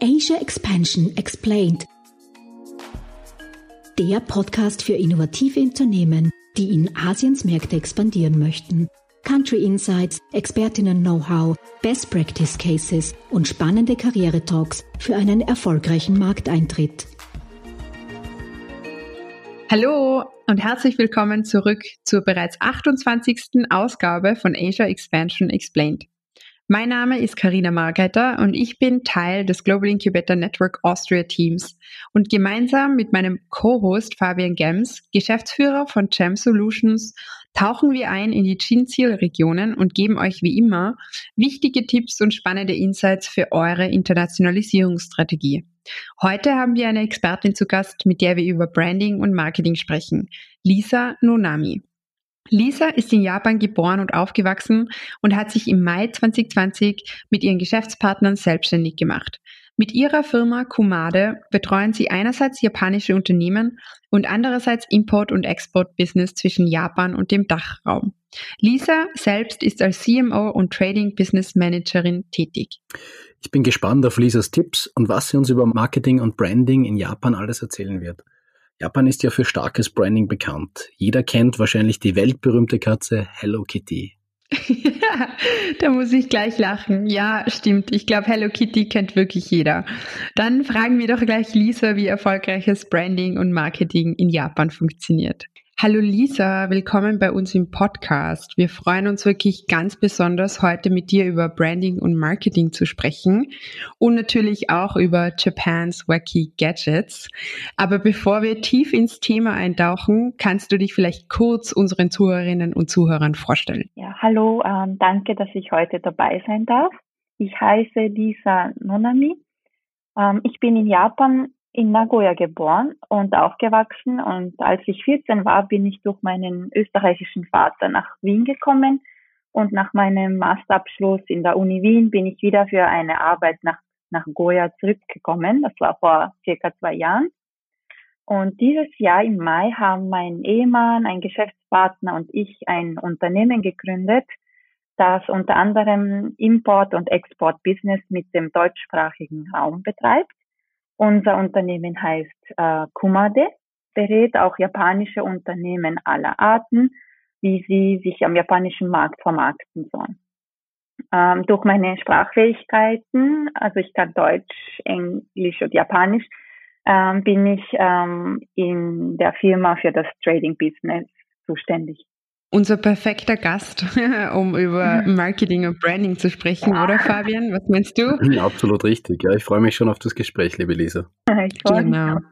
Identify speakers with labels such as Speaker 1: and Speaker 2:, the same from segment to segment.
Speaker 1: Asia Expansion Explained. Der Podcast für innovative Unternehmen, die in Asiens Märkte expandieren möchten. Country Insights, Expertinnen-Know-how, Best Practice Cases und spannende Karriere-Talks für einen erfolgreichen Markteintritt.
Speaker 2: Hallo und herzlich willkommen zurück zur bereits 28. Ausgabe von Asia Expansion Explained. Mein Name ist Karina Margeiter und ich bin Teil des Global Incubator Network Austria Teams und gemeinsam mit meinem Co-Host Fabian Gems, Geschäftsführer von Gem Solutions, tauchen wir ein in die Chin-Zielregionen und geben euch wie immer wichtige Tipps und spannende Insights für eure Internationalisierungsstrategie. Heute haben wir eine Expertin zu Gast, mit der wir über Branding und Marketing sprechen, Lisa Nonami. Lisa ist in Japan geboren und aufgewachsen und hat sich im Mai 2020 mit ihren Geschäftspartnern selbstständig gemacht. Mit ihrer Firma Kumade betreuen sie einerseits japanische Unternehmen und andererseits Import- und Export-Business zwischen Japan und dem Dachraum. Lisa selbst ist als CMO und Trading Business Managerin tätig.
Speaker 3: Ich bin gespannt auf Lisas Tipps und was sie uns über Marketing und Branding in Japan alles erzählen wird. Japan ist ja für starkes Branding bekannt. Jeder kennt wahrscheinlich die weltberühmte Katze Hello Kitty.
Speaker 2: da muss ich gleich lachen. Ja, stimmt. Ich glaube, Hello Kitty kennt wirklich jeder. Dann fragen wir doch gleich Lisa, wie erfolgreiches Branding und Marketing in Japan funktioniert. Hallo Lisa, willkommen bei uns im Podcast. Wir freuen uns wirklich ganz besonders, heute mit dir über Branding und Marketing zu sprechen und natürlich auch über Japans Wacky Gadgets. Aber bevor wir tief ins Thema eintauchen, kannst du dich vielleicht kurz unseren Zuhörerinnen und Zuhörern vorstellen.
Speaker 4: Ja, hallo, ähm, danke, dass ich heute dabei sein darf. Ich heiße Lisa Nonami. Ähm, ich bin in Japan in Nagoya geboren und aufgewachsen und als ich 14 war, bin ich durch meinen österreichischen Vater nach Wien gekommen und nach meinem Masterabschluss in der Uni Wien bin ich wieder für eine Arbeit nach, nach Goya zurückgekommen. Das war vor circa zwei Jahren. Und dieses Jahr im Mai haben mein Ehemann, ein Geschäftspartner und ich ein Unternehmen gegründet, das unter anderem Import- und Export-Business mit dem deutschsprachigen Raum betreibt. Unser Unternehmen heißt äh, Kumade, berät auch japanische Unternehmen aller Arten, wie sie sich am japanischen Markt vermarkten sollen. Ähm, durch meine Sprachfähigkeiten, also ich kann Deutsch, Englisch und Japanisch, ähm, bin ich ähm, in der Firma für das Trading Business zuständig
Speaker 2: unser perfekter Gast, um über mhm. Marketing und Branding zu sprechen, oder Fabian? Was meinst du?
Speaker 3: Ja, absolut richtig. Ja, ich freue mich schon auf das Gespräch, liebe Lisa.
Speaker 4: Ich freue genau. mich.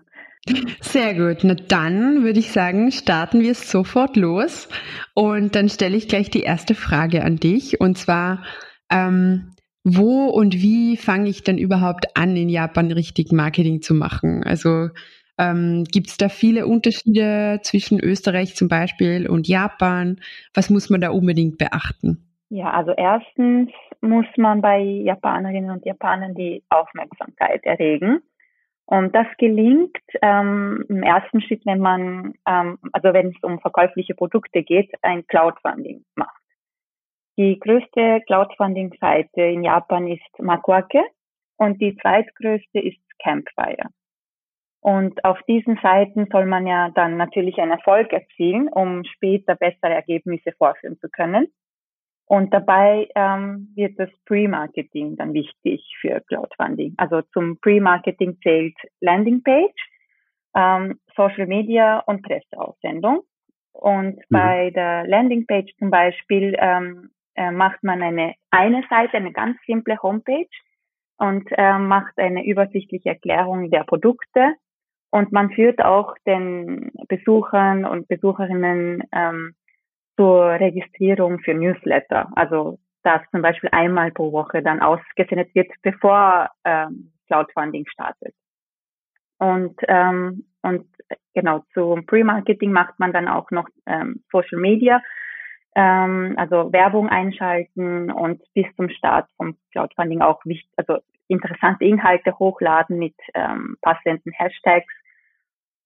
Speaker 2: Sehr gut. Na dann würde ich sagen, starten wir sofort los. Und dann stelle ich gleich die erste Frage an dich. Und zwar, ähm, wo und wie fange ich denn überhaupt an, in Japan richtig Marketing zu machen? Also ähm, Gibt es da viele Unterschiede zwischen Österreich zum Beispiel und Japan? Was muss man da unbedingt beachten?
Speaker 4: Ja, also erstens muss man bei Japanerinnen und Japanern die Aufmerksamkeit erregen. Und das gelingt ähm, im ersten Schritt, wenn man, ähm, also wenn es um verkäufliche Produkte geht, ein Cloudfunding macht. Die größte Cloudfunding-Seite in Japan ist Makwake und die zweitgrößte ist Campfire. Und auf diesen Seiten soll man ja dann natürlich einen Erfolg erzielen, um später bessere Ergebnisse vorführen zu können. Und dabei ähm, wird das Pre-Marketing dann wichtig für Cloudfunding. Also zum Pre-Marketing zählt Landingpage, ähm, Social Media und Presseaussendung. Und mhm. bei der Landingpage zum Beispiel ähm, äh, macht man eine eine Seite, eine ganz simple Homepage und äh, macht eine übersichtliche Erklärung der Produkte und man führt auch den Besuchern und Besucherinnen ähm, zur Registrierung für Newsletter. Also dass zum Beispiel einmal pro Woche dann ausgesendet wird, bevor ähm, Cloudfunding startet. Und, ähm, und genau, zum Pre-Marketing macht man dann auch noch ähm, Social Media, ähm, also Werbung einschalten und bis zum Start vom Cloudfunding auch wichtig, also interessante Inhalte hochladen mit ähm, passenden Hashtags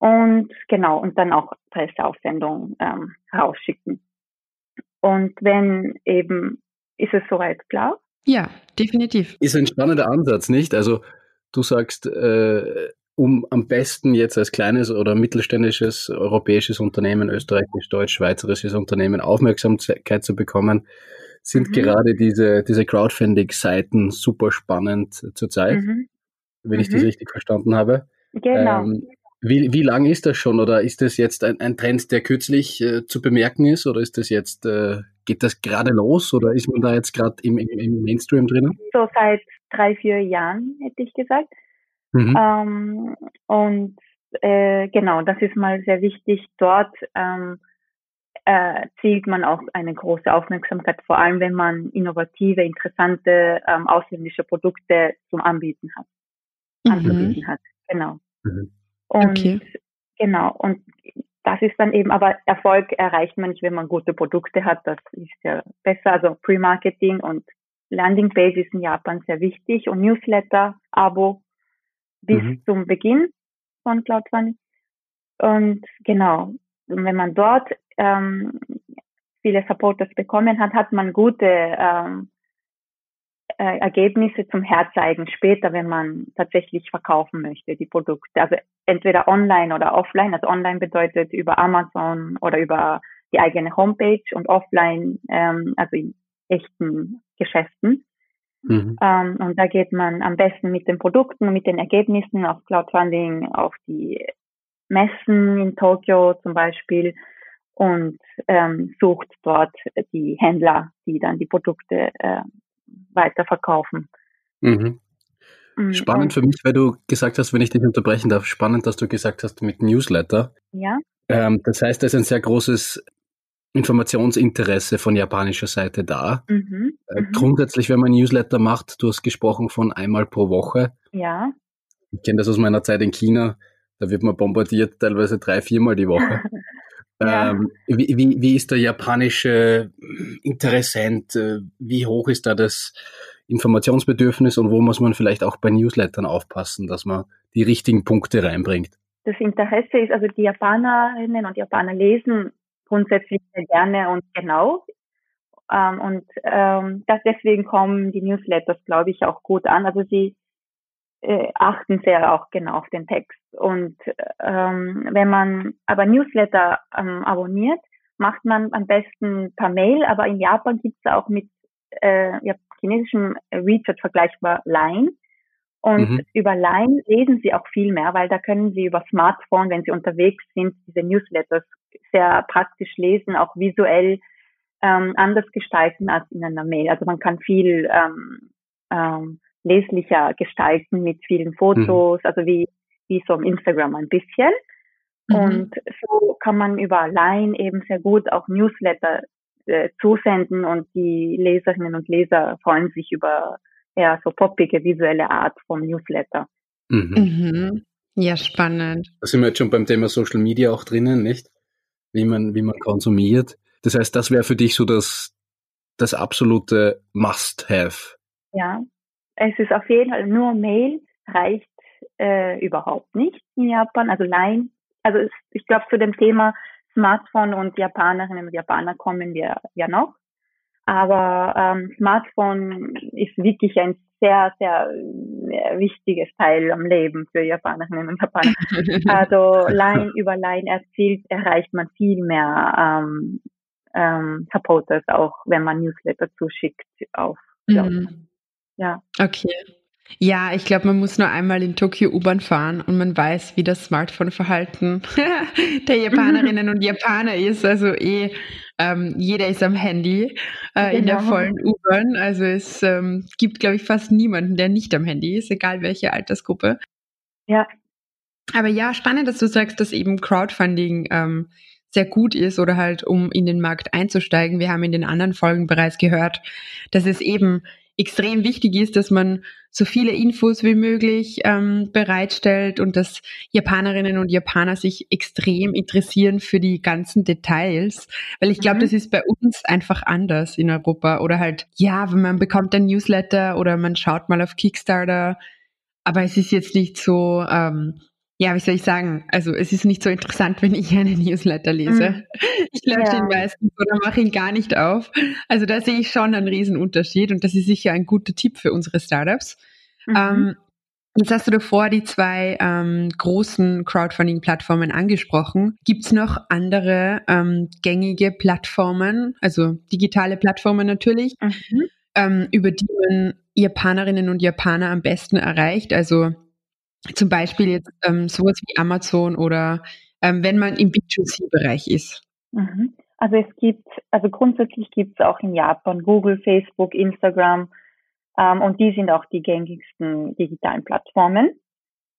Speaker 4: und genau, und dann auch Presseaussendungen ähm, rausschicken. Und wenn eben, ist es soweit klar?
Speaker 2: Ja, definitiv.
Speaker 3: Ist ein spannender Ansatz, nicht? Also du sagst, äh, um am besten jetzt als kleines oder mittelständisches europäisches Unternehmen, österreichisch, deutsch, schweizerisches Unternehmen Aufmerksamkeit zu bekommen, sind mhm. gerade diese, diese Crowdfunding-Seiten super spannend zurzeit, mhm. wenn ich das mhm. richtig verstanden habe.
Speaker 4: Genau. Ähm,
Speaker 3: wie, wie lang ist das schon oder ist das jetzt ein, ein Trend, der kürzlich äh, zu bemerken ist oder ist das jetzt, äh, geht das gerade los oder ist man da jetzt gerade im, im, im, Mainstream drinnen?
Speaker 4: So seit drei, vier Jahren hätte ich gesagt. Mhm. Ähm, und äh, genau, das ist mal sehr wichtig. Dort ähm, äh, zielt man auch eine große Aufmerksamkeit, vor allem wenn man innovative, interessante ähm, ausländische Produkte zum Anbieten hat. Mhm. Anzubieten hat. Genau. Mhm. Und okay. genau, und das ist dann eben, aber Erfolg erreicht man nicht, wenn man gute Produkte hat. Das ist ja besser. Also Pre-Marketing und Landingpage ist in Japan sehr wichtig und Newsletter, Abo bis mhm. zum Beginn von Cloudfunding. Und genau, wenn man dort ähm, viele Supporters bekommen hat, hat man gute ähm, äh, Ergebnisse zum Herzeigen später, wenn man tatsächlich verkaufen möchte, die Produkte. Also entweder online oder offline. Also online bedeutet über Amazon oder über die eigene Homepage und offline, ähm, also in echten Geschäften. Mhm. Ähm, und da geht man am besten mit den Produkten und mit den Ergebnissen auf Cloudfunding, auf die Messen in Tokio zum Beispiel und ähm, sucht dort die Händler, die dann die Produkte äh, weiterverkaufen.
Speaker 3: Mhm. Mm, spannend für mich, weil du gesagt hast, wenn ich dich unterbrechen darf, spannend, dass du gesagt hast mit Newsletter.
Speaker 4: Ja.
Speaker 3: Ähm, das heißt, da ist ein sehr großes Informationsinteresse von japanischer Seite da. Mhm, äh, mhm. grundsätzlich, wenn man Newsletter macht, du hast gesprochen von einmal pro Woche.
Speaker 4: Ja.
Speaker 3: Ich kenne das aus meiner Zeit in China. Da wird man bombardiert, teilweise drei, viermal die Woche. Ja. Ähm, wie, wie, wie ist der japanische Interessent? Äh, wie hoch ist da das Informationsbedürfnis und wo muss man vielleicht auch bei Newslettern aufpassen, dass man die richtigen Punkte reinbringt?
Speaker 4: Das Interesse ist, also die Japanerinnen und Japaner lesen grundsätzlich sehr gerne und genau. Ähm, und ähm, das deswegen kommen die Newsletters, glaube ich, auch gut an. Also sie achten sehr auch genau auf den Text. Und ähm, wenn man aber Newsletter ähm, abonniert, macht man am besten per Mail, aber in Japan gibt es auch mit äh, ja, chinesischem WeChat vergleichbar Line. Und mhm. über Line lesen sie auch viel mehr, weil da können sie über Smartphone, wenn sie unterwegs sind, diese Newsletters sehr praktisch lesen, auch visuell ähm, anders gestalten als in einer Mail. Also man kann viel ähm, ähm, leslicher gestalten mit vielen Fotos, mhm. also wie, wie so im Instagram ein bisschen. Mhm. Und so kann man über Line eben sehr gut auch Newsletter äh, zusenden und die Leserinnen und Leser freuen sich über eher so poppige visuelle Art vom Newsletter.
Speaker 2: Mhm. Mhm. Ja, spannend.
Speaker 3: Da sind wir jetzt schon beim Thema Social Media auch drinnen, nicht? Wie man, wie man konsumiert. Das heißt, das wäre für dich so das, das absolute Must-Have.
Speaker 4: Ja, es ist auf jeden Fall nur Mail reicht äh, überhaupt nicht in Japan. Also Line, also es, ich glaube zu dem Thema Smartphone und Japanerinnen und Japaner kommen wir ja noch. Aber ähm, Smartphone ist wirklich ein sehr, sehr äh, wichtiges Teil am Leben für Japanerinnen und Japaner. Also Line über Line erzielt, erreicht man viel mehr ähm, ähm, Supporters, auch wenn man Newsletter zuschickt auf mhm. Ja.
Speaker 2: Okay. Ja, ich glaube, man muss nur einmal in Tokio U-Bahn fahren und man weiß, wie das Smartphone-Verhalten der Japanerinnen und Japaner ist. Also eh, ähm, jeder ist am Handy äh, genau. in der genau. vollen U-Bahn. Also es ähm, gibt, glaube ich, fast niemanden, der nicht am Handy ist, egal welche Altersgruppe.
Speaker 4: Ja.
Speaker 2: Aber ja, spannend, dass du sagst, dass eben Crowdfunding ähm, sehr gut ist oder halt, um in den Markt einzusteigen. Wir haben in den anderen Folgen bereits gehört, dass es eben extrem wichtig ist, dass man so viele Infos wie möglich ähm, bereitstellt und dass Japanerinnen und Japaner sich extrem interessieren für die ganzen Details, weil ich glaube, mhm. das ist bei uns einfach anders in Europa. Oder halt, ja, man bekommt ein Newsletter oder man schaut mal auf Kickstarter, aber es ist jetzt nicht so, ähm, ja, wie soll ich sagen? Also es ist nicht so interessant, wenn ich einen Newsletter lese. Mhm. Ich lösche ja. ihn meistens oder mache ihn gar nicht auf. Also da sehe ich schon einen riesen Unterschied und das ist sicher ein guter Tipp für unsere Startups. Mhm. Ähm, Jetzt hast du davor die zwei ähm, großen Crowdfunding-Plattformen angesprochen. Gibt es noch andere ähm, gängige Plattformen, also digitale Plattformen natürlich, mhm. ähm, über die man Japanerinnen und Japaner am besten erreicht? Also zum Beispiel jetzt ähm, sowas wie Amazon oder ähm, wenn man im B2C-Bereich ist.
Speaker 4: Mhm. Also es gibt, also grundsätzlich gibt es auch in Japan Google, Facebook, Instagram, ähm, und die sind auch die gängigsten digitalen Plattformen.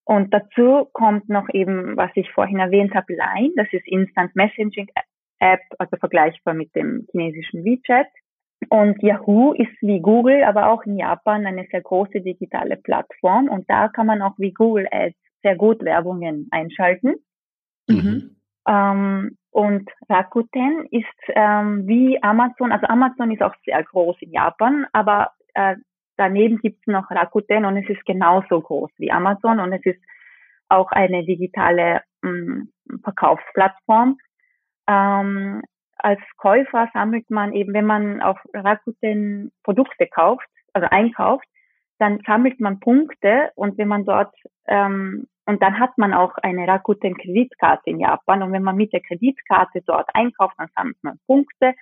Speaker 4: Und dazu kommt noch eben, was ich vorhin erwähnt habe, Line. Das ist Instant Messaging App, also vergleichbar mit dem chinesischen WeChat. Und Yahoo ist wie Google, aber auch in Japan eine sehr große digitale Plattform. Und da kann man auch wie Google Ads sehr gut Werbungen einschalten. Mhm. Ähm, und Rakuten ist ähm, wie Amazon, also Amazon ist auch sehr groß in Japan, aber äh, Daneben gibt es noch Rakuten und es ist genauso groß wie Amazon und es ist auch eine digitale mh, mm, Verkaufsplattform. Ähm, als Käufer sammelt man eben, wenn man auf Rakuten Produkte kauft, also einkauft, dann sammelt man Punkte und wenn man dort ähm, und dann hat man auch eine Rakuten Kreditkarte in Japan und wenn man mit der Kreditkarte dort einkauft, dann sammelt man Punkte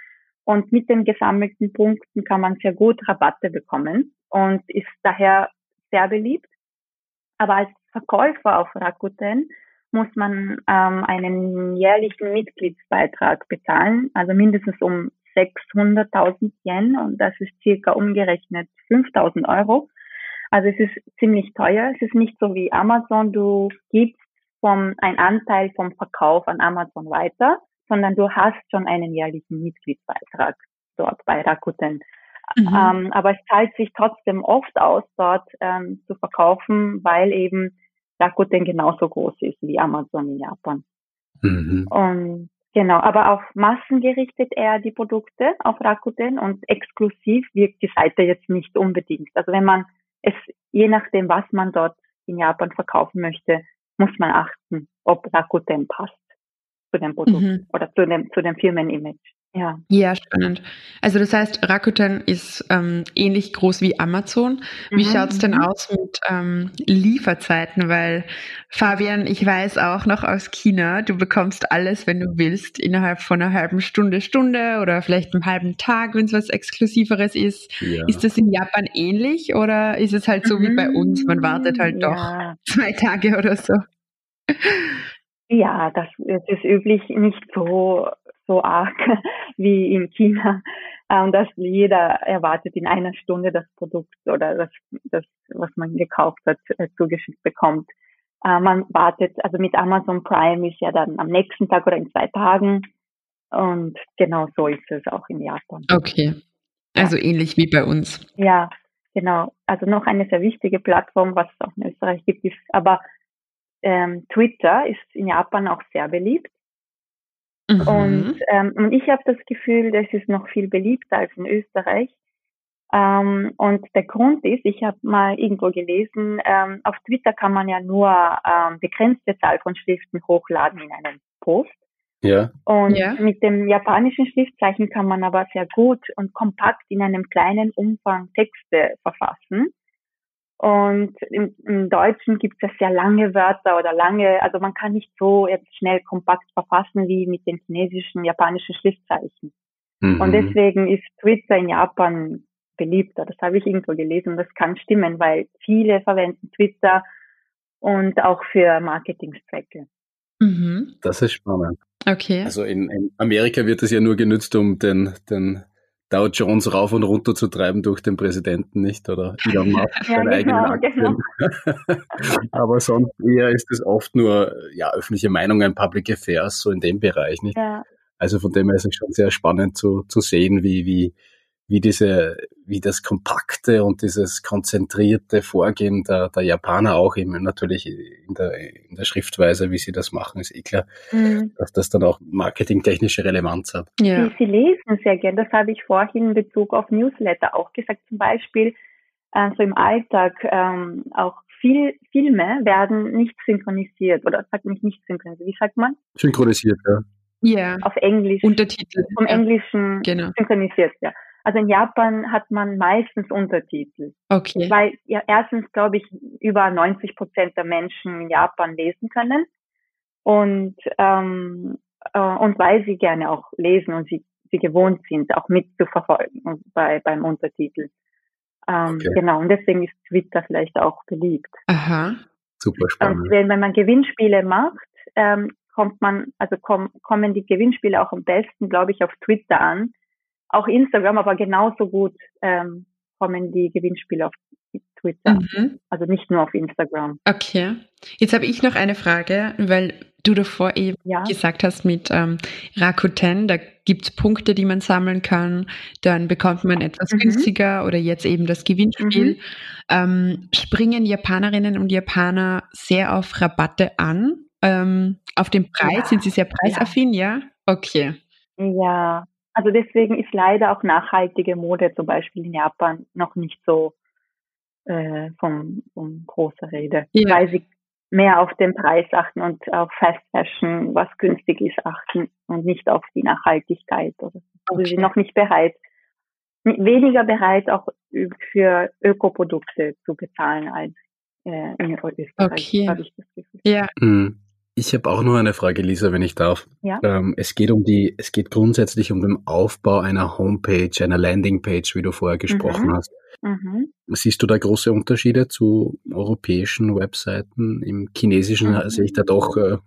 Speaker 4: und mit den gesammelten Punkten kann man sehr gut Rabatte bekommen und ist daher sehr beliebt. Aber als Verkäufer auf Rakuten muss man ähm, einen jährlichen Mitgliedsbeitrag bezahlen, also mindestens um 600.000 Yen und das ist circa umgerechnet 5.000 Euro. Also es ist ziemlich teuer. Es ist nicht so wie Amazon, du gibst vom, ein Anteil vom Verkauf an Amazon weiter, sondern du hast schon einen jährlichen Mitgliedsbeitrag dort bei Rakuten. Mhm. Ähm, aber es zahlt sich trotzdem oft aus, dort ähm, zu verkaufen, weil eben Rakuten genauso groß ist wie Amazon in Japan. Mhm. Und genau, aber auf Massen gerichtet eher die Produkte auf Rakuten und exklusiv wirkt die Seite jetzt nicht unbedingt. Also wenn man es, je nachdem, was man dort in Japan verkaufen möchte, muss man achten, ob Rakuten passt zu dem Produkt mhm. oder zu dem, zu dem Firmenimage. Ja.
Speaker 2: ja, spannend. Also das heißt, Rakuten ist ähm, ähnlich groß wie Amazon. Wie mhm. schaut's denn mhm. aus mit ähm, Lieferzeiten? Weil Fabian, ich weiß auch noch aus China, du bekommst alles, wenn du willst, innerhalb von einer halben Stunde, Stunde oder vielleicht einem halben Tag, wenn es was Exklusiveres ist. Ja. Ist das in Japan ähnlich oder ist es halt so mhm. wie bei uns? Man wartet halt ja. doch zwei Tage oder so.
Speaker 4: Ja, das, das ist üblich nicht so so arg wie in China, ähm, dass jeder erwartet in einer Stunde das Produkt oder das, das was man gekauft hat, äh, zugeschickt bekommt. Äh, man wartet, also mit Amazon Prime ist ja dann am nächsten Tag oder in zwei Tagen. Und genau so ist es auch in Japan.
Speaker 2: Okay. Also ja. ähnlich wie bei uns.
Speaker 4: Ja, genau. Also noch eine sehr wichtige Plattform, was es auch in Österreich gibt, ist aber ähm, Twitter ist in Japan auch sehr beliebt. Mhm. Und, ähm, und ich habe das Gefühl, das ist noch viel beliebter als in Österreich. Ähm, und der Grund ist, ich habe mal irgendwo gelesen, ähm, auf Twitter kann man ja nur ähm, begrenzte Zahl von Schriften hochladen in einen Post. Ja. Und ja. mit dem japanischen Schriftzeichen kann man aber sehr gut und kompakt in einem kleinen Umfang Texte verfassen. Und im, im Deutschen gibt es sehr lange Wörter oder lange, also man kann nicht so jetzt schnell kompakt verfassen wie mit den chinesischen, japanischen Schriftzeichen. Mhm. Und deswegen ist Twitter in Japan beliebter. Das habe ich irgendwo gelesen und das kann stimmen, weil viele verwenden Twitter und auch für Marketingzwecke.
Speaker 3: Mhm. Das ist spannend. Okay. Also in, in Amerika wird es ja nur genützt, um den, den Dow Jones rauf und runter zu treiben durch den Präsidenten, nicht? Oder Elon Musk ja, seine genau, eigenen Aktien. Genau. Aber sonst eher ist es oft nur ja, öffentliche Meinungen, Public Affairs, so in dem Bereich, nicht? Ja. Also von dem her ist es schon sehr spannend zu, zu sehen, wie, wie, wie diese, wie das kompakte und dieses konzentrierte Vorgehen der, der Japaner auch eben natürlich in der, in der Schriftweise, wie sie das machen, ist eh klar, mhm. dass das dann auch marketingtechnische Relevanz hat.
Speaker 4: Ja. Sie, sie lesen sehr gern, das habe ich vorhin in Bezug auf Newsletter auch gesagt, zum Beispiel äh, so im Alltag ähm, auch viel, Filme werden nicht synchronisiert oder sagt nicht nicht synchronisiert, wie sagt man?
Speaker 3: Synchronisiert, ja.
Speaker 4: Ja. Auf Englisch.
Speaker 2: Untertitel.
Speaker 4: Vom Englischen genau. synchronisiert, ja. Also in Japan hat man meistens Untertitel.
Speaker 2: Okay.
Speaker 4: Weil ja erstens glaube ich über 90 Prozent der Menschen in Japan lesen können und ähm, äh, und weil sie gerne auch lesen und sie sie gewohnt sind, auch mitzuverfolgen bei beim Untertitel. Ähm, okay. Genau und deswegen ist Twitter vielleicht auch beliebt.
Speaker 2: Aha.
Speaker 3: Super spannend.
Speaker 4: Und wenn, wenn man Gewinnspiele macht, ähm, kommt man, also komm, kommen die Gewinnspiele auch am besten, glaube ich, auf Twitter an. Auch Instagram, aber genauso gut ähm, kommen die Gewinnspiele auf Twitter. Mhm. Also nicht nur auf Instagram.
Speaker 2: Okay. Jetzt habe ich noch eine Frage, weil du davor eben ja. gesagt hast mit ähm, Rakuten, da gibt es Punkte, die man sammeln kann, dann bekommt man etwas mhm. günstiger oder jetzt eben das Gewinnspiel. Mhm. Ähm, springen Japanerinnen und Japaner sehr auf Rabatte an? Ähm, auf den Preis ja. sind sie sehr preisaffin, ja? ja? Okay.
Speaker 4: Ja, also deswegen ist leider auch nachhaltige Mode zum Beispiel in Japan noch nicht so äh, von, von großer Rede, ja. weil sie mehr auf den Preis achten und auf Fast Fashion, was günstig ist, achten und nicht auf die Nachhaltigkeit. Also okay. sie sind noch nicht bereit, weniger bereit, auch für Ökoprodukte zu bezahlen als äh, in Österreich.
Speaker 2: Okay. Ja.
Speaker 3: Mhm. Ich habe auch noch eine Frage, Lisa, wenn ich darf.
Speaker 4: Ja.
Speaker 3: Ähm, es geht um die, es geht grundsätzlich um den Aufbau einer Homepage, einer Landingpage, wie du vorher gesprochen mhm. hast. Mhm. Siehst du da große Unterschiede zu europäischen Webseiten? Im Chinesischen mhm. sehe ich da doch, äh,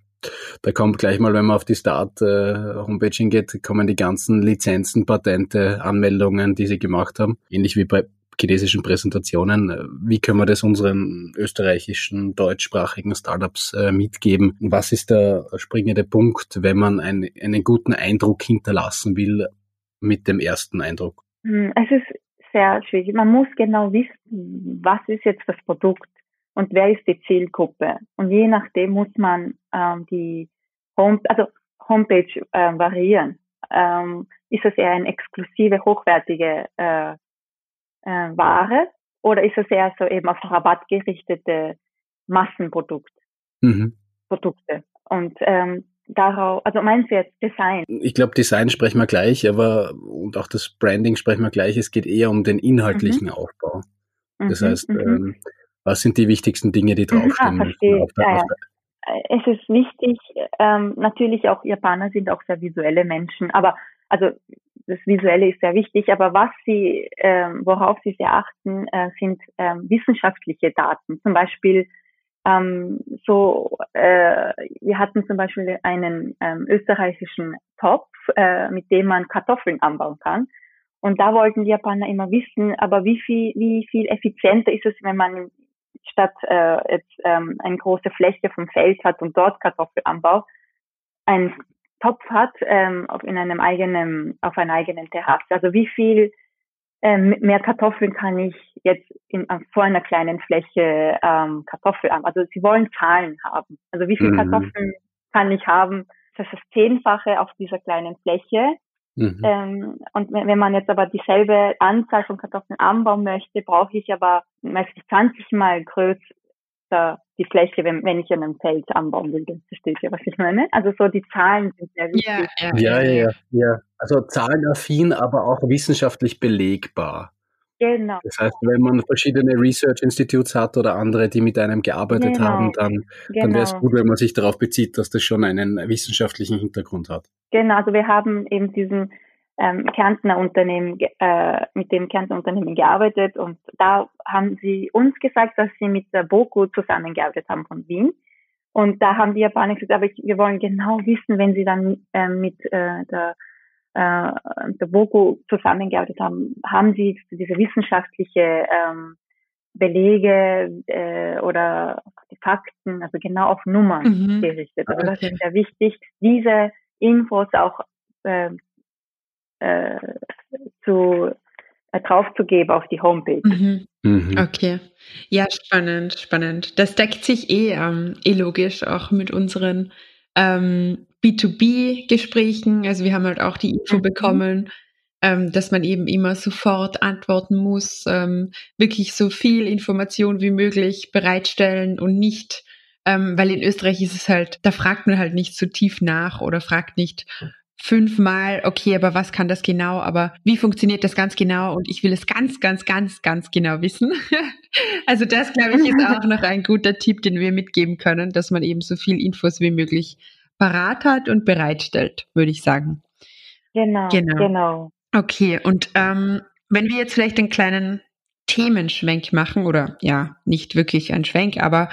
Speaker 3: da kommt gleich mal, wenn man auf die Start-Homepage äh, hingeht, kommen die ganzen Lizenzen, Patente, Anmeldungen, die sie gemacht haben. Ähnlich wie bei chinesischen Präsentationen. Wie können wir das unseren österreichischen, deutschsprachigen Startups äh, mitgeben? Was ist der springende Punkt, wenn man ein, einen guten Eindruck hinterlassen will mit dem ersten Eindruck?
Speaker 4: Hm, es ist sehr schwierig. Man muss genau wissen, was ist jetzt das Produkt und wer ist die Zielgruppe. Und je nachdem muss man ähm, die Home, also Homepage äh, variieren. Ähm, ist es eher eine exklusive, hochwertige äh, äh, Ware oder ist es eher so eben auf Rabatt gerichtete Massenprodukte? Mhm. Produkte. Und ähm, darauf, also meinst du jetzt Design?
Speaker 3: Ich glaube, Design sprechen wir gleich, aber und auch das Branding sprechen wir gleich. Es geht eher um den inhaltlichen mhm. Aufbau. Das mhm, heißt, mhm. ähm, was sind die wichtigsten Dinge, die mhm. draufstehen?
Speaker 4: Ah, verstehe. Der, ja, ja. Es ist wichtig, ähm, natürlich auch Japaner sind auch sehr visuelle Menschen, aber also das Visuelle ist sehr wichtig, aber was sie, ähm, worauf sie sehr achten, äh, sind ähm, wissenschaftliche Daten. Zum Beispiel ähm, so, äh, wir hatten zum Beispiel einen ähm, österreichischen Topf, äh, mit dem man Kartoffeln anbauen kann. Und da wollten die Japaner immer wissen, aber wie viel, wie viel effizienter ist es, wenn man statt äh, jetzt ähm, eine große Fläche vom Feld hat und dort Kartoffelanbau, ein Topf hat ähm, auf, in einem eigenen, auf einer eigenen Terrasse. Also wie viel ähm, mehr Kartoffeln kann ich jetzt in, vor einer kleinen Fläche ähm, Kartoffeln haben. Also sie wollen Zahlen haben. Also wie viel mhm. Kartoffeln kann ich haben? Das ist das Zehnfache auf dieser kleinen Fläche. Mhm. Ähm, und wenn man jetzt aber dieselbe Anzahl von Kartoffeln anbauen möchte, brauche ich aber meistens 20 mal größer die Fläche, wenn, wenn ich in einem Feld anbauen will. Das versteht ihr, was ich meine? Also so die Zahlen sind sehr wichtig.
Speaker 3: Ja, ja, ja. ja, ja. Also zahlenaffin, aber auch wissenschaftlich belegbar.
Speaker 4: Genau.
Speaker 3: Das heißt, wenn man verschiedene Research Institutes hat oder andere, die mit einem gearbeitet genau. haben, dann, genau. dann wäre es gut, wenn man sich darauf bezieht, dass das schon einen wissenschaftlichen Hintergrund hat.
Speaker 4: Genau, also wir haben eben diesen ähm, Kärntner Unternehmen, äh, mit dem Kärntner Unternehmen gearbeitet und da haben sie uns gesagt, dass sie mit der BOKU zusammengearbeitet haben von Wien. Und da haben die Japaner gesagt, aber ich, wir wollen genau wissen, wenn sie dann äh, mit äh, der, äh, der BOKU zusammengearbeitet haben, haben sie diese wissenschaftliche ähm, Belege äh, oder die Fakten, also genau auf Nummern mhm. gerichtet. Also okay. das ist sehr wichtig, diese Infos auch äh, äh, zu äh, draufzugeben auf die Homepage.
Speaker 2: Mhm. Mhm. Okay. Ja, spannend, spannend. Das deckt sich eh, ähm, eh logisch auch mit unseren ähm, B2B-Gesprächen. Also wir haben halt auch die Info mhm. bekommen, ähm, dass man eben immer sofort antworten muss, ähm, wirklich so viel Information wie möglich bereitstellen und nicht, ähm, weil in Österreich ist es halt, da fragt man halt nicht so tief nach oder fragt nicht, fünfmal, okay, aber was kann das genau, aber wie funktioniert das ganz genau und ich will es ganz, ganz, ganz, ganz genau wissen. also das, glaube ich, ist auch noch ein guter Tipp, den wir mitgeben können, dass man eben so viel Infos wie möglich parat hat und bereitstellt, würde ich sagen.
Speaker 4: Genau, genau. genau.
Speaker 2: Okay, und ähm, wenn wir jetzt vielleicht einen kleinen Themenschwenk machen, oder ja, nicht wirklich ein Schwenk, aber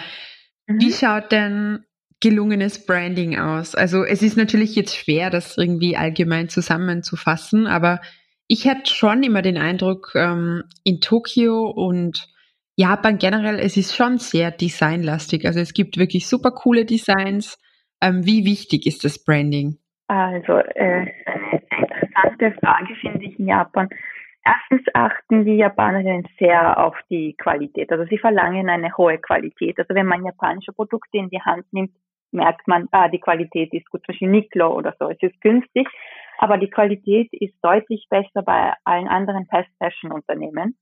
Speaker 2: mhm. wie schaut denn gelungenes Branding aus? Also es ist natürlich jetzt schwer, das irgendwie allgemein zusammenzufassen, aber ich hatte schon immer den Eindruck, ähm, in Tokio und Japan generell, es ist schon sehr designlastig. Also es gibt wirklich super coole Designs. Ähm, wie wichtig ist das Branding?
Speaker 4: Also äh, eine interessante Frage finde ich in Japan. Erstens achten die Japanerinnen sehr auf die Qualität. Also sie verlangen eine hohe Qualität. Also wenn man japanische Produkte in die Hand nimmt, merkt man, ah, die Qualität ist gut, zum Beispiel Niklo oder so. Es ist günstig, aber die Qualität ist deutlich besser bei allen anderen Fast Fashion Unternehmen.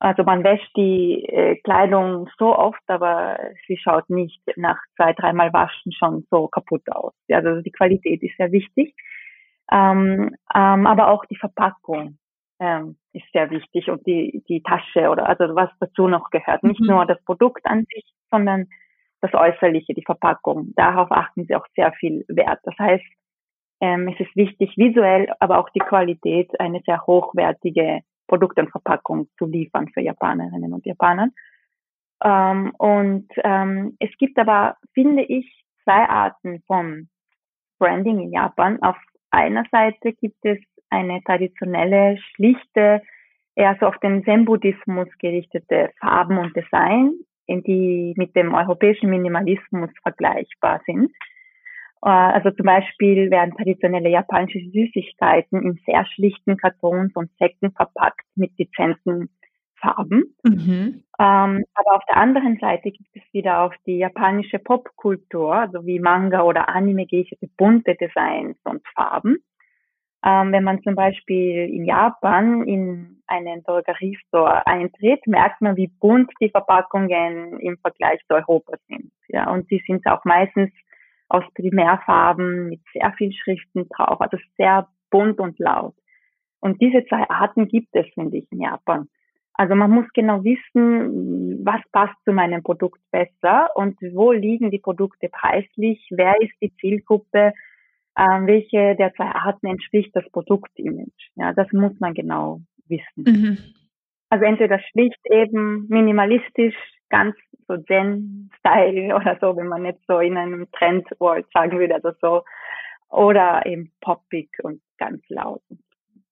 Speaker 4: Also man wäscht die äh, Kleidung so oft, aber sie schaut nicht nach zwei, dreimal Waschen schon so kaputt aus. Also die Qualität ist sehr wichtig. Ähm, ähm, aber auch die Verpackung ähm, ist sehr wichtig und die, die Tasche oder also was dazu noch gehört. Nicht mhm. nur das Produkt an sich, sondern das Äußerliche, die Verpackung. Darauf achten sie auch sehr viel Wert. Das heißt, ähm, es ist wichtig, visuell, aber auch die Qualität, eine sehr hochwertige Produkt und Verpackung zu liefern für Japanerinnen und Japaner. Ähm, und ähm, es gibt aber, finde ich, zwei Arten von Branding in Japan. Auf einer Seite gibt es eine traditionelle, schlichte, eher so auf den Zen-Buddhismus gerichtete Farben und Design, die mit dem europäischen Minimalismus vergleichbar sind. Äh, also zum Beispiel werden traditionelle japanische Süßigkeiten in sehr schlichten Kartons und Säcken verpackt mit dezenten Farben. Mhm. Ähm, aber auf der anderen Seite gibt es wieder auf die japanische Popkultur, also wie Manga oder Anime gerichtete bunte Designs und Farben. Ähm, wenn man zum Beispiel in Japan in einen Drogeriestore eintritt, merkt man, wie bunt die Verpackungen im Vergleich zu Europa sind. Ja, und die sind auch meistens aus Primärfarben mit sehr vielen Schriften drauf, also sehr bunt und laut. Und diese zwei Arten gibt es, finde ich, in Japan. Also man muss genau wissen, was passt zu meinem Produkt besser und wo liegen die Produkte preislich, wer ist die Zielgruppe, ähm, welche der zwei Arten entspricht das Produktimage. Ja, das muss man genau wissen. Mhm. Also entweder schlicht eben minimalistisch, ganz so Zen-Style oder so, wenn man jetzt so in einem Trend-World sagen würde, also so, oder eben poppig und ganz laut.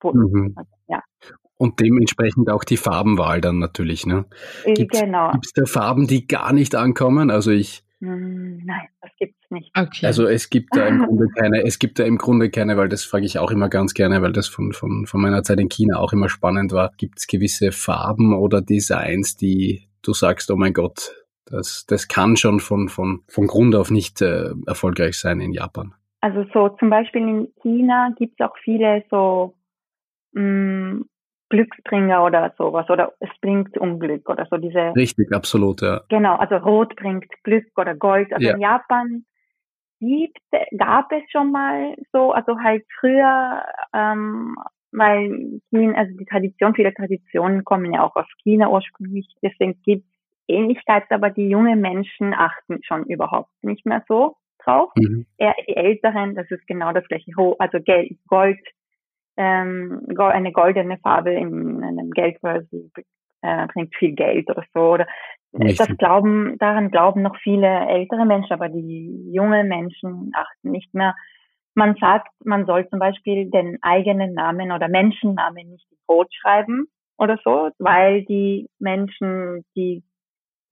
Speaker 3: Mhm. Also, ja. Und dementsprechend auch die Farbenwahl dann natürlich, ne?
Speaker 4: Äh, gibt's, genau.
Speaker 3: Gibt es da Farben, die gar nicht ankommen? Also ich
Speaker 4: hm, nein, das gibt's nicht.
Speaker 3: Okay. Also es gibt da im Grunde keine, es gibt da im Grunde keine, weil das frage ich auch immer ganz gerne, weil das von, von, von meiner Zeit in China auch immer spannend war. Gibt es gewisse Farben oder Designs, die du sagst, oh mein Gott, das, das kann schon von, von, von Grund auf nicht äh, erfolgreich sein in Japan?
Speaker 4: Also so zum Beispiel in China gibt es auch viele so mh, hm, Glücksbringer oder sowas oder es bringt Unglück oder so diese.
Speaker 3: Richtig, absolut, ja.
Speaker 4: Genau, also Rot bringt Glück oder Gold. Also ja. in Japan gibt, gab es schon mal so, also halt früher, ähm, weil China, also die Tradition, viele Traditionen kommen ja auch aus China ursprünglich, deswegen gibt es Ähnlichkeiten, aber die jungen Menschen achten schon überhaupt nicht mehr so drauf. Mhm. Eher die Älteren, das ist genau das gleiche, also Geld, Gold ähm, eine goldene Farbe in einem Geldbörse äh, bringt viel Geld oder so. Oder Richtig. das glauben, daran glauben noch viele ältere Menschen, aber die jungen Menschen achten nicht mehr. Man sagt, man soll zum Beispiel den eigenen Namen oder Menschennamen nicht in Rot schreiben oder so, weil die Menschen, die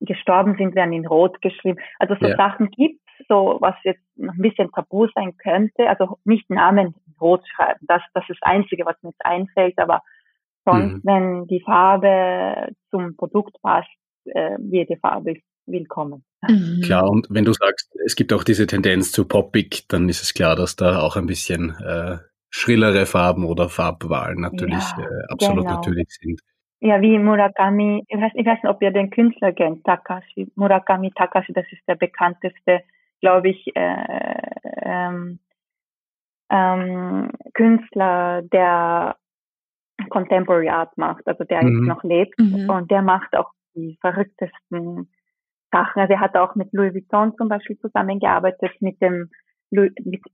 Speaker 4: gestorben sind, werden in Rot geschrieben. Also so ja. Sachen gibt so was jetzt noch ein bisschen tabu sein könnte, also nicht Namen rot schreiben. Das, das ist das Einzige, was mir jetzt einfällt, aber sonst, mhm. wenn die Farbe zum Produkt passt, äh, jede Farbe ist willkommen.
Speaker 3: Mhm. Klar, und wenn du sagst, es gibt auch diese Tendenz zu poppig, dann ist es klar, dass da auch ein bisschen äh, schrillere Farben oder Farbwahlen natürlich ja, äh, absolut genau. natürlich sind.
Speaker 4: Ja, wie Murakami, ich weiß, ich weiß nicht, ob ihr den Künstler kennt, Takashi, Murakami Takashi, das ist der bekannteste glaube ich, äh, ähm, ähm, Künstler, der Contemporary Art macht, also der mhm. jetzt noch lebt mhm. und der macht auch die verrücktesten Sachen. Also er hat auch mit Louis Vuitton zum Beispiel zusammengearbeitet, mit dem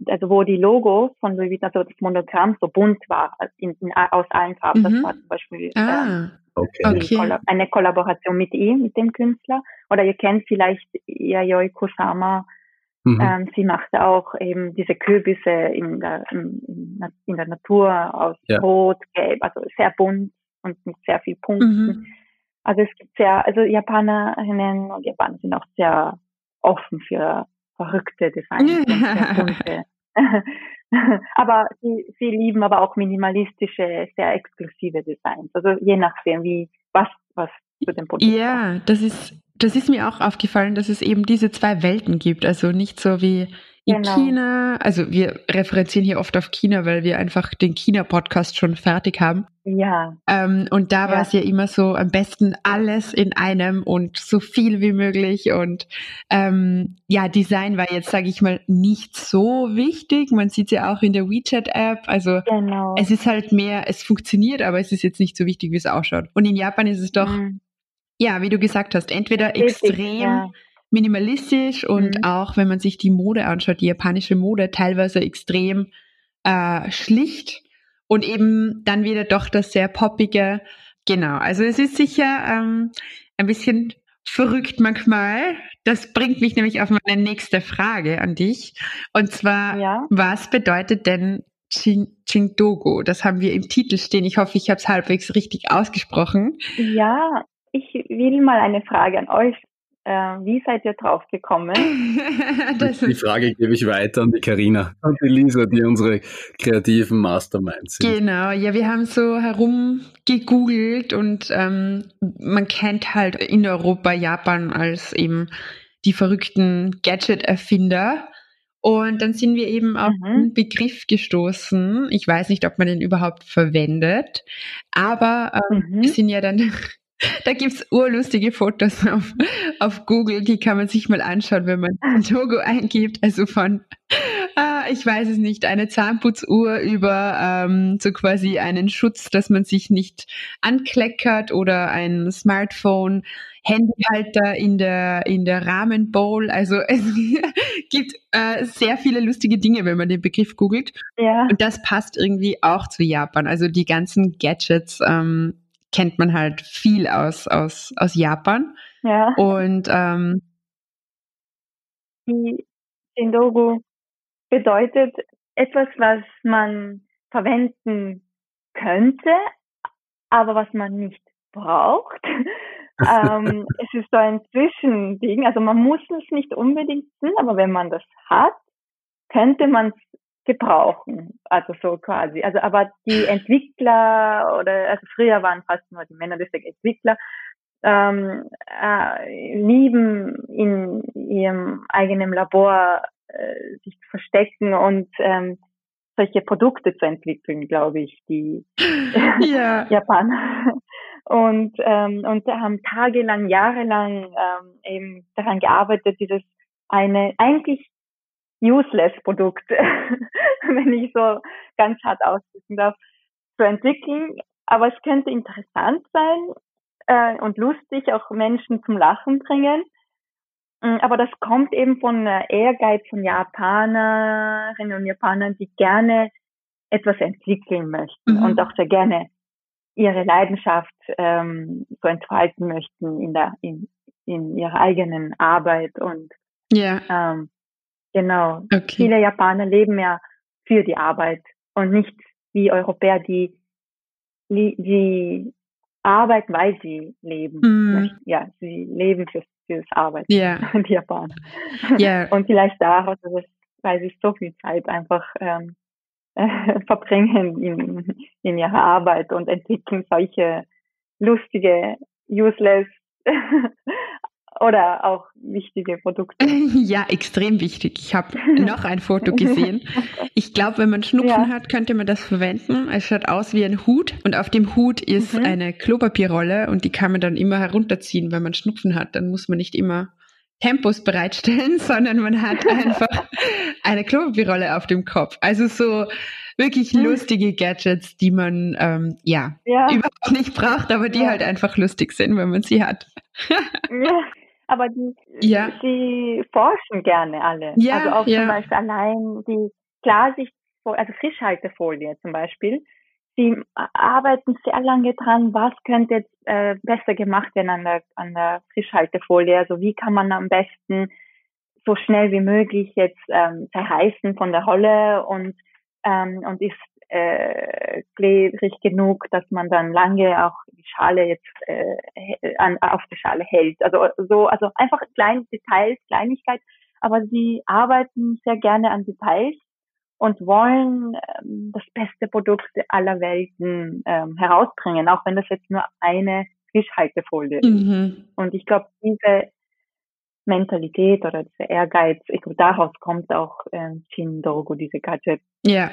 Speaker 4: also wo die Logos von Louis Vuitton, also das Monogramm so bunt war, in, in, aus allen Farben. Mhm. Das war zum Beispiel ah, ähm, okay. Kolla eine Kollaboration mit ihm, mit dem Künstler. Oder ihr kennt vielleicht Yayoi Kusama. Mhm. Ähm, sie machte auch eben diese Kürbisse in der, in, in der Natur aus ja. Rot, Gelb, also sehr bunt und mit sehr viel Punkten. Mhm. Also es gibt sehr, also Japanerinnen und Japaner sind auch sehr offen für verrückte Designs bunte. aber sie, sie lieben aber auch minimalistische, sehr exklusive Designs. Also je nachdem, wie, was, was zu dem
Speaker 2: Produkt Ja, das ist, das ist mir auch aufgefallen, dass es eben diese zwei Welten gibt. Also nicht so wie in genau. China, also wir referenzieren hier oft auf China, weil wir einfach den China-Podcast schon fertig haben.
Speaker 4: Ja.
Speaker 2: Ähm, und da ja. war es ja immer so am besten alles in einem und so viel wie möglich. Und ähm, ja, Design war jetzt, sage ich mal, nicht so wichtig. Man sieht es ja auch in der WeChat-App. Also genau. es ist halt mehr, es funktioniert, aber es ist jetzt nicht so wichtig, wie es ausschaut. Und in Japan ist es doch, mhm. Ja, wie du gesagt hast, entweder extrem. Ja minimalistisch und mhm. auch wenn man sich die Mode anschaut, die japanische Mode, teilweise extrem äh, schlicht und eben dann wieder doch das sehr poppige. Genau, also es ist sicher ähm, ein bisschen verrückt manchmal. Das bringt mich nämlich auf meine nächste Frage an dich. Und zwar, ja. was bedeutet denn Chingdogo? Das haben wir im Titel stehen. Ich hoffe, ich habe es halbwegs richtig ausgesprochen.
Speaker 4: Ja, ich will mal eine Frage an euch äh, wie seid ihr drauf gekommen?
Speaker 3: die Frage gebe ich weiter an die Karina und die Lisa, die unsere kreativen Masterminds
Speaker 2: sind. Genau, ja, wir haben so herumgegoogelt und ähm, man kennt halt in Europa Japan als eben die verrückten Gadget-Erfinder. Und dann sind wir eben auf mhm. einen Begriff gestoßen. Ich weiß nicht, ob man den überhaupt verwendet, aber ähm, mhm. wir sind ja dann da gibt's urlustige Fotos auf, auf Google, die kann man sich mal anschauen, wenn man ein Logo eingibt. Also von, ah, ich weiß es nicht, eine Zahnputzuhr über ähm, so quasi einen Schutz, dass man sich nicht ankleckert oder ein Smartphone. Handyhalter in der, in der Rahmenbowl. Also es gibt äh, sehr viele lustige Dinge, wenn man den Begriff googelt. Ja. Und das passt irgendwie auch zu Japan. Also die ganzen Gadgets, ähm, kennt man halt viel aus, aus, aus Japan. Ja. Und ähm,
Speaker 4: die Logo bedeutet etwas, was man verwenden könnte, aber was man nicht braucht. ähm, es ist so ein Zwischending. Also man muss es nicht unbedingt tun, aber wenn man das hat, könnte man es gebrauchen. Also so quasi. Also aber die Entwickler oder also früher waren fast nur die Männer deswegen Entwickler, ähm, äh, lieben in ihrem eigenen Labor äh, sich zu verstecken und ähm, solche Produkte zu entwickeln, glaube ich, die ja. Japaner. Und, ähm, und haben tagelang, jahrelang ähm, eben daran gearbeitet, dieses eine eigentlich useless Produkt, wenn ich so ganz hart ausdrücken darf, zu entwickeln. Aber es könnte interessant sein äh, und lustig, auch Menschen zum Lachen bringen. Mm, aber das kommt eben von Ehrgeiz von Japanerinnen und Japanern, die gerne etwas entwickeln möchten mhm. und auch sehr gerne ihre Leidenschaft ähm, so entfalten möchten in der in, in ihrer eigenen Arbeit und
Speaker 2: yeah. ähm,
Speaker 4: Genau. Okay. Viele Japaner leben ja für die Arbeit und nicht wie Europäer, die, die arbeiten, weil sie leben. Mm. Ja, sie leben für, fürs Arbeit.
Speaker 2: Ja.
Speaker 4: Yeah. Die Japaner. Yeah. Und vielleicht daraus, weil sie so viel Zeit einfach ähm, äh, verbringen in, in ihrer Arbeit und entwickeln solche lustige, useless oder auch wichtige Produkte.
Speaker 2: Ja, extrem wichtig. Ich habe noch ein Foto gesehen. Ich glaube, wenn man Schnupfen ja. hat, könnte man das verwenden. Es schaut aus wie ein Hut und auf dem Hut ist mhm. eine Klopapierrolle und die kann man dann immer herunterziehen, wenn man Schnupfen hat. Dann muss man nicht immer Tempos bereitstellen, sondern man hat einfach eine Klopapierrolle auf dem Kopf. Also so wirklich hm. lustige Gadgets, die man ähm, ja, ja, überhaupt nicht braucht, aber die ja. halt einfach lustig sind, wenn man sie hat.
Speaker 4: ja, aber die, ja. die forschen gerne alle. Ja, also auch zum Beispiel allein die Klarsicht, also Frischhaltefolie zum Beispiel. Sie arbeiten sehr lange dran, was könnte jetzt äh, besser gemacht werden an der, an der Frischhaltefolie. Also wie kann man am besten so schnell wie möglich jetzt ähm, zerreißen von der Rolle und ähm, und ist äh, klebrig genug, dass man dann lange auch die Schale jetzt äh, an, auf der Schale hält. Also so, also einfach kleine Details, Kleinigkeit, aber sie arbeiten sehr gerne an Details und wollen ähm, das beste Produkt aller Welten ähm, herausbringen, auch wenn das jetzt nur eine Fischhaltefolie ist. Mhm. Und ich glaube, diese Mentalität oder dieser Ehrgeiz, ich glaube, daraus kommt auch äh, Dogo, diese Gadget.
Speaker 2: Ja,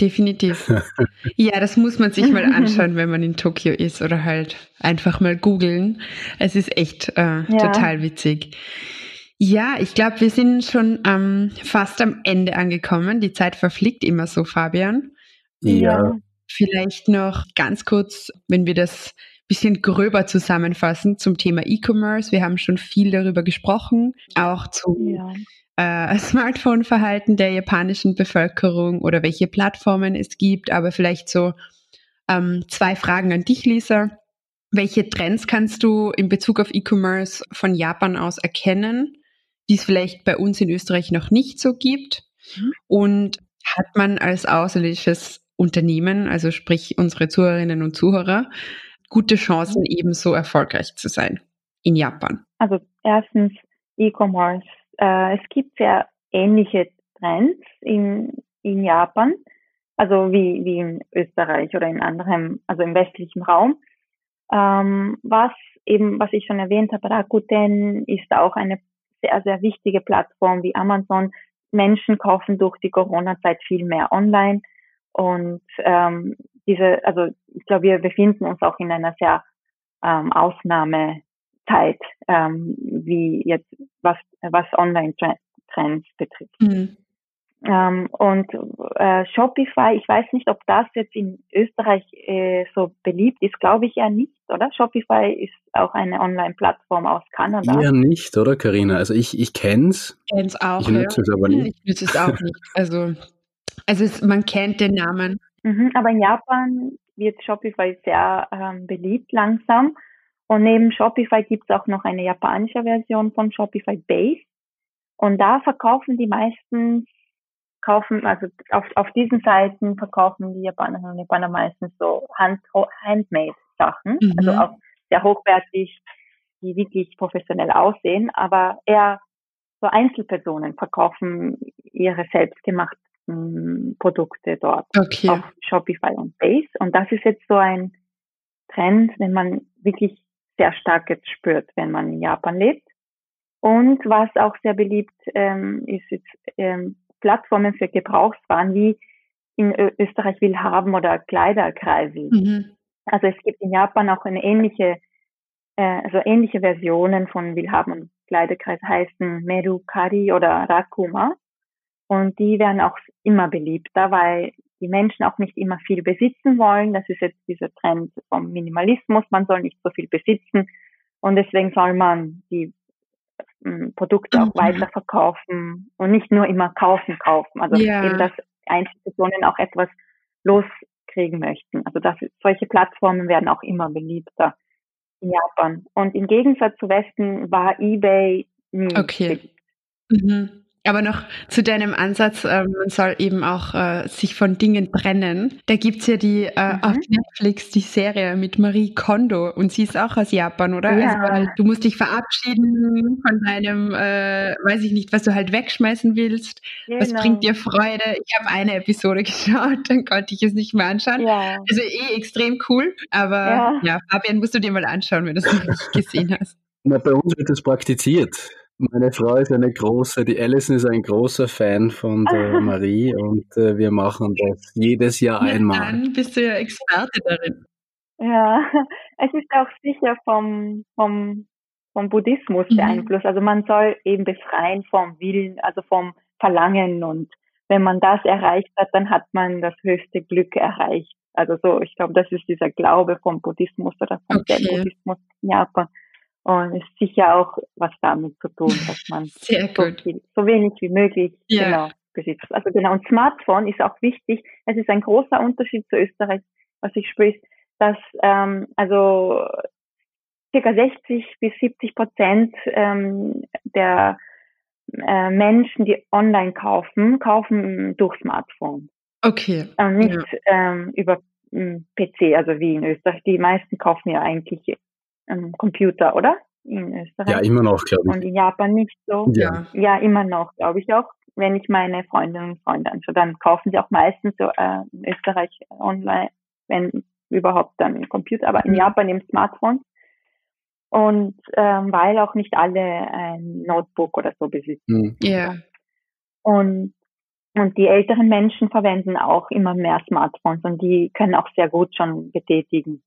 Speaker 2: definitiv. ja, das muss man sich mal anschauen, wenn man in Tokio ist oder halt einfach mal googeln. Es ist echt äh, ja. total witzig. Ja, ich glaube, wir sind schon ähm, fast am Ende angekommen. Die Zeit verfliegt immer so, Fabian.
Speaker 3: Ja.
Speaker 2: Vielleicht noch ganz kurz, wenn wir das bisschen gröber zusammenfassen zum Thema E-Commerce. Wir haben schon viel darüber gesprochen, auch zum ja. äh, Smartphone-Verhalten der japanischen Bevölkerung oder welche Plattformen es gibt. Aber vielleicht so ähm, zwei Fragen an dich, Lisa. Welche Trends kannst du in Bezug auf E-Commerce von Japan aus erkennen, die es vielleicht bei uns in Österreich noch nicht so gibt? Mhm. Und hat man als ausländisches Unternehmen, also sprich unsere Zuhörerinnen und Zuhörer, gute Chancen, eben so erfolgreich zu sein in Japan?
Speaker 4: Also erstens E-Commerce. Äh, es gibt sehr ähnliche Trends in, in Japan, also wie, wie in Österreich oder in anderem, also im westlichen Raum. Ähm, was eben, was ich schon erwähnt habe, Rakuten ist auch eine sehr, sehr wichtige Plattform wie Amazon. Menschen kaufen durch die Corona-Zeit viel mehr online und ähm, diese, also ich glaube, wir befinden uns auch in einer sehr ähm, Ausnahmezeit, ähm, wie jetzt was was Online-Trends betrifft. Mhm. Ähm, und äh, Shopify, ich weiß nicht, ob das jetzt in Österreich äh, so beliebt ist, glaube ich ja nicht, oder? Shopify ist auch eine Online-Plattform aus Kanada.
Speaker 3: Ja, nicht, oder Karina? Also ich, ich kenn's.
Speaker 2: Kenn's auch.
Speaker 3: Ich nutze ja. es aber nicht.
Speaker 2: Ich nutze es auch nicht. Also, also es, man kennt den Namen.
Speaker 4: Mhm, aber in Japan wird Shopify sehr ähm, beliebt langsam. Und neben Shopify gibt es auch noch eine japanische Version von Shopify Base. Und da verkaufen die meisten, kaufen, also auf, auf diesen Seiten verkaufen die Japanerinnen und Japaner meistens so Hand, Handmade Sachen, mhm. also auch sehr hochwertig, die wirklich professionell aussehen, aber eher so Einzelpersonen verkaufen ihre selbstgemachten Produkte dort okay. auf Shopify und Base. Und das ist jetzt so ein Trend, den man wirklich sehr stark jetzt spürt, wenn man in Japan lebt. Und was auch sehr beliebt ähm, ist, ist ähm, Plattformen für Gebrauchswaren wie in Ö Österreich Willhaben oder Kleiderkreisel. Mhm. Also es gibt in Japan auch eine ähnliche, äh, also ähnliche Versionen von Willhaben und Kleiderkreis heißen Merukari oder Rakuma. Und die werden auch immer beliebter, weil die Menschen auch nicht immer viel besitzen wollen. Das ist jetzt dieser Trend vom Minimalismus. Man soll nicht so viel besitzen. Und deswegen soll man die ähm, Produkte auch mhm. weiterverkaufen und nicht nur immer kaufen, kaufen. Also ja. eben, dass Einzelpersonen auch etwas loskriegen möchten. Also das, solche Plattformen werden auch immer beliebter in Japan. Und im Gegensatz zu Westen war eBay nie
Speaker 2: okay. beliebt. Mhm. Aber noch zu deinem Ansatz, äh, man soll eben auch äh, sich von Dingen trennen. Da gibt's ja die äh, mhm. auf Netflix die Serie mit Marie Kondo und sie ist auch aus Japan, oder? Ja. Also, du musst dich verabschieden von deinem, äh, weiß ich nicht, was du halt wegschmeißen willst. Genau. Was bringt dir Freude? Ich habe eine Episode geschaut, dann konnte ich es nicht mehr anschauen. Ja. Also eh extrem cool, aber ja. ja, Fabian musst du dir mal anschauen, wenn du es noch nicht gesehen hast.
Speaker 3: Na, bei uns wird das praktiziert. Meine Frau ist eine große, die Alison ist ein großer Fan von der Marie und äh, wir machen das jedes Jahr ja, einmal.
Speaker 2: Dann bist du ja Experte darin.
Speaker 4: Ja, es ist auch sicher vom, vom vom Buddhismus mhm. beeinflusst. Also man soll eben befreien vom Willen, also vom Verlangen und wenn man das erreicht hat, dann hat man das höchste Glück erreicht. Also so, ich glaube, das ist dieser Glaube vom Buddhismus oder vom okay. Buddhismus in Japan. Und es ist sicher auch was damit zu tun, dass man so, viel, so, wenig wie möglich yeah. genau besitzt. Also genau, und Smartphone ist auch wichtig. Es ist ein großer Unterschied zu Österreich, was ich spricht, dass ähm, also circa 60 bis 70 Prozent ähm, der äh, Menschen, die online kaufen, kaufen durch Smartphone.
Speaker 2: Okay.
Speaker 4: Und nicht ja. ähm, über ähm, PC, also wie in Österreich. Die meisten kaufen ja eigentlich ähm, Computer, oder?
Speaker 3: In Österreich. Ja, immer noch, glaube ich.
Speaker 4: Und in Japan nicht so.
Speaker 3: Ja,
Speaker 4: ja immer noch, glaube ich auch. Wenn ich meine Freundinnen und Freunde anschaue, dann kaufen sie auch meistens so äh, in Österreich online, wenn überhaupt dann Computer, aber in mhm. Japan im Smartphone. Und ähm, weil auch nicht alle ein Notebook oder so besitzen.
Speaker 2: Mhm. Ja.
Speaker 4: Und und die älteren Menschen verwenden auch immer mehr Smartphones und die können auch sehr gut schon betätigen.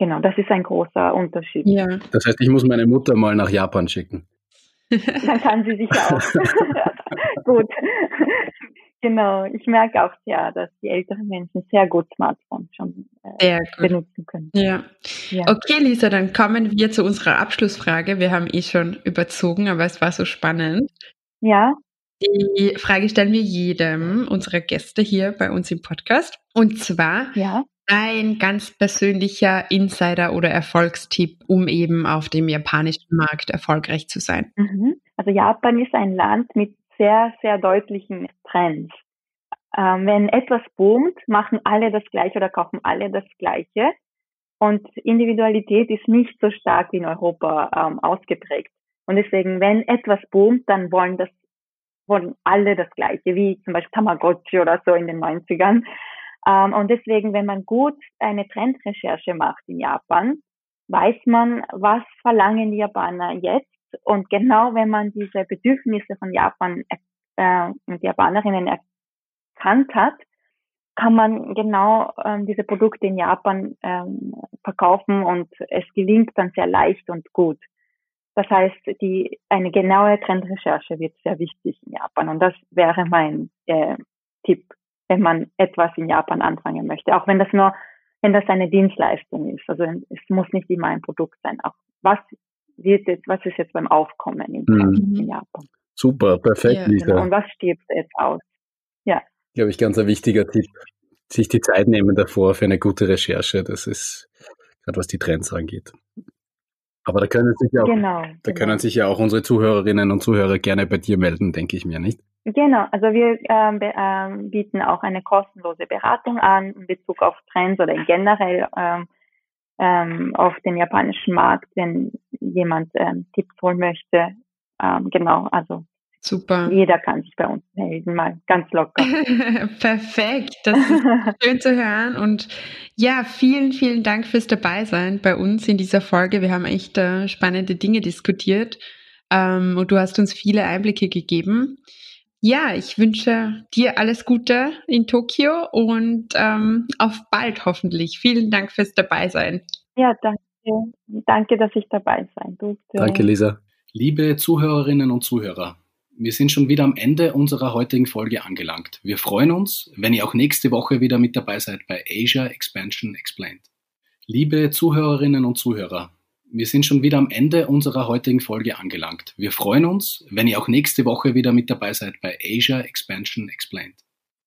Speaker 4: Genau, das ist ein großer Unterschied.
Speaker 3: Ja. Das heißt, ich muss meine Mutter mal nach Japan schicken.
Speaker 4: Dann kann sie sich auch. gut. Genau, ich merke auch ja, dass die älteren Menschen sehr gut Smartphones schon äh, benutzen können.
Speaker 2: Ja. ja. Okay, Lisa, dann kommen wir zu unserer Abschlussfrage. Wir haben eh schon überzogen, aber es war so spannend.
Speaker 4: Ja.
Speaker 2: Die Frage stellen wir jedem unserer Gäste hier bei uns im Podcast. Und zwar
Speaker 4: ja.
Speaker 2: Ein ganz persönlicher Insider oder Erfolgstipp, um eben auf dem japanischen Markt erfolgreich zu sein.
Speaker 4: Mhm. Also Japan ist ein Land mit sehr, sehr deutlichen Trends. Ähm, wenn etwas boomt, machen alle das Gleiche oder kaufen alle das Gleiche. Und Individualität ist nicht so stark wie in Europa ähm, ausgeprägt. Und deswegen, wenn etwas boomt, dann wollen das wurden alle das Gleiche, wie zum Beispiel Tamagotchi oder so in den 90ern. Ähm, und deswegen, wenn man gut eine Trendrecherche macht in Japan, weiß man, was verlangen die Japaner jetzt. Und genau wenn man diese Bedürfnisse von Japan äh, und Japanerinnen erkannt hat, kann man genau ähm, diese Produkte in Japan ähm, verkaufen und es gelingt dann sehr leicht und gut. Das heißt, die, eine genaue Trendrecherche wird sehr wichtig in Japan. Und das wäre mein äh, Tipp, wenn man etwas in Japan anfangen möchte. Auch wenn das nur, wenn das eine Dienstleistung ist. Also es muss nicht immer ein Produkt sein. Auch was wird jetzt, was ist jetzt beim Aufkommen in, mhm. in Japan?
Speaker 3: Super, perfekt, ja, Lisa. Genau.
Speaker 4: Und was stirbt jetzt aus? Ja.
Speaker 3: Glaube ich, ganz ein wichtiger Tipp. Sich die Zeit nehmen davor für eine gute Recherche. Das ist gerade was die Trends angeht. Aber da können sich ja auch, genau, da genau. können sich ja auch unsere Zuhörerinnen und Zuhörer gerne bei dir melden, denke ich mir, nicht?
Speaker 4: Genau, also wir ähm, ähm, bieten auch eine kostenlose Beratung an in Bezug auf Trends oder generell ähm, ähm, auf den japanischen Markt, wenn jemand ähm, Tipps holen möchte. Ähm, genau, also
Speaker 2: Super.
Speaker 4: Jeder kann sich bei uns melden, mal ganz locker.
Speaker 2: Perfekt, das ist schön zu hören. Und ja, vielen, vielen Dank fürs Dabeisein bei uns in dieser Folge. Wir haben echt äh, spannende Dinge diskutiert ähm, und du hast uns viele Einblicke gegeben. Ja, ich wünsche dir alles Gute in Tokio und ähm, auf bald hoffentlich. Vielen Dank fürs Dabeisein.
Speaker 4: Ja, danke. Danke, dass ich dabei sein durfte.
Speaker 3: Danke, Lisa. Liebe Zuhörerinnen und Zuhörer, wir sind schon wieder am Ende unserer heutigen Folge angelangt. Wir freuen uns, wenn ihr auch nächste Woche wieder mit dabei seid bei Asia Expansion Explained. Liebe Zuhörerinnen und Zuhörer, wir sind schon wieder am Ende unserer heutigen Folge angelangt. Wir freuen uns, wenn ihr auch nächste Woche wieder mit dabei seid bei Asia Expansion Explained.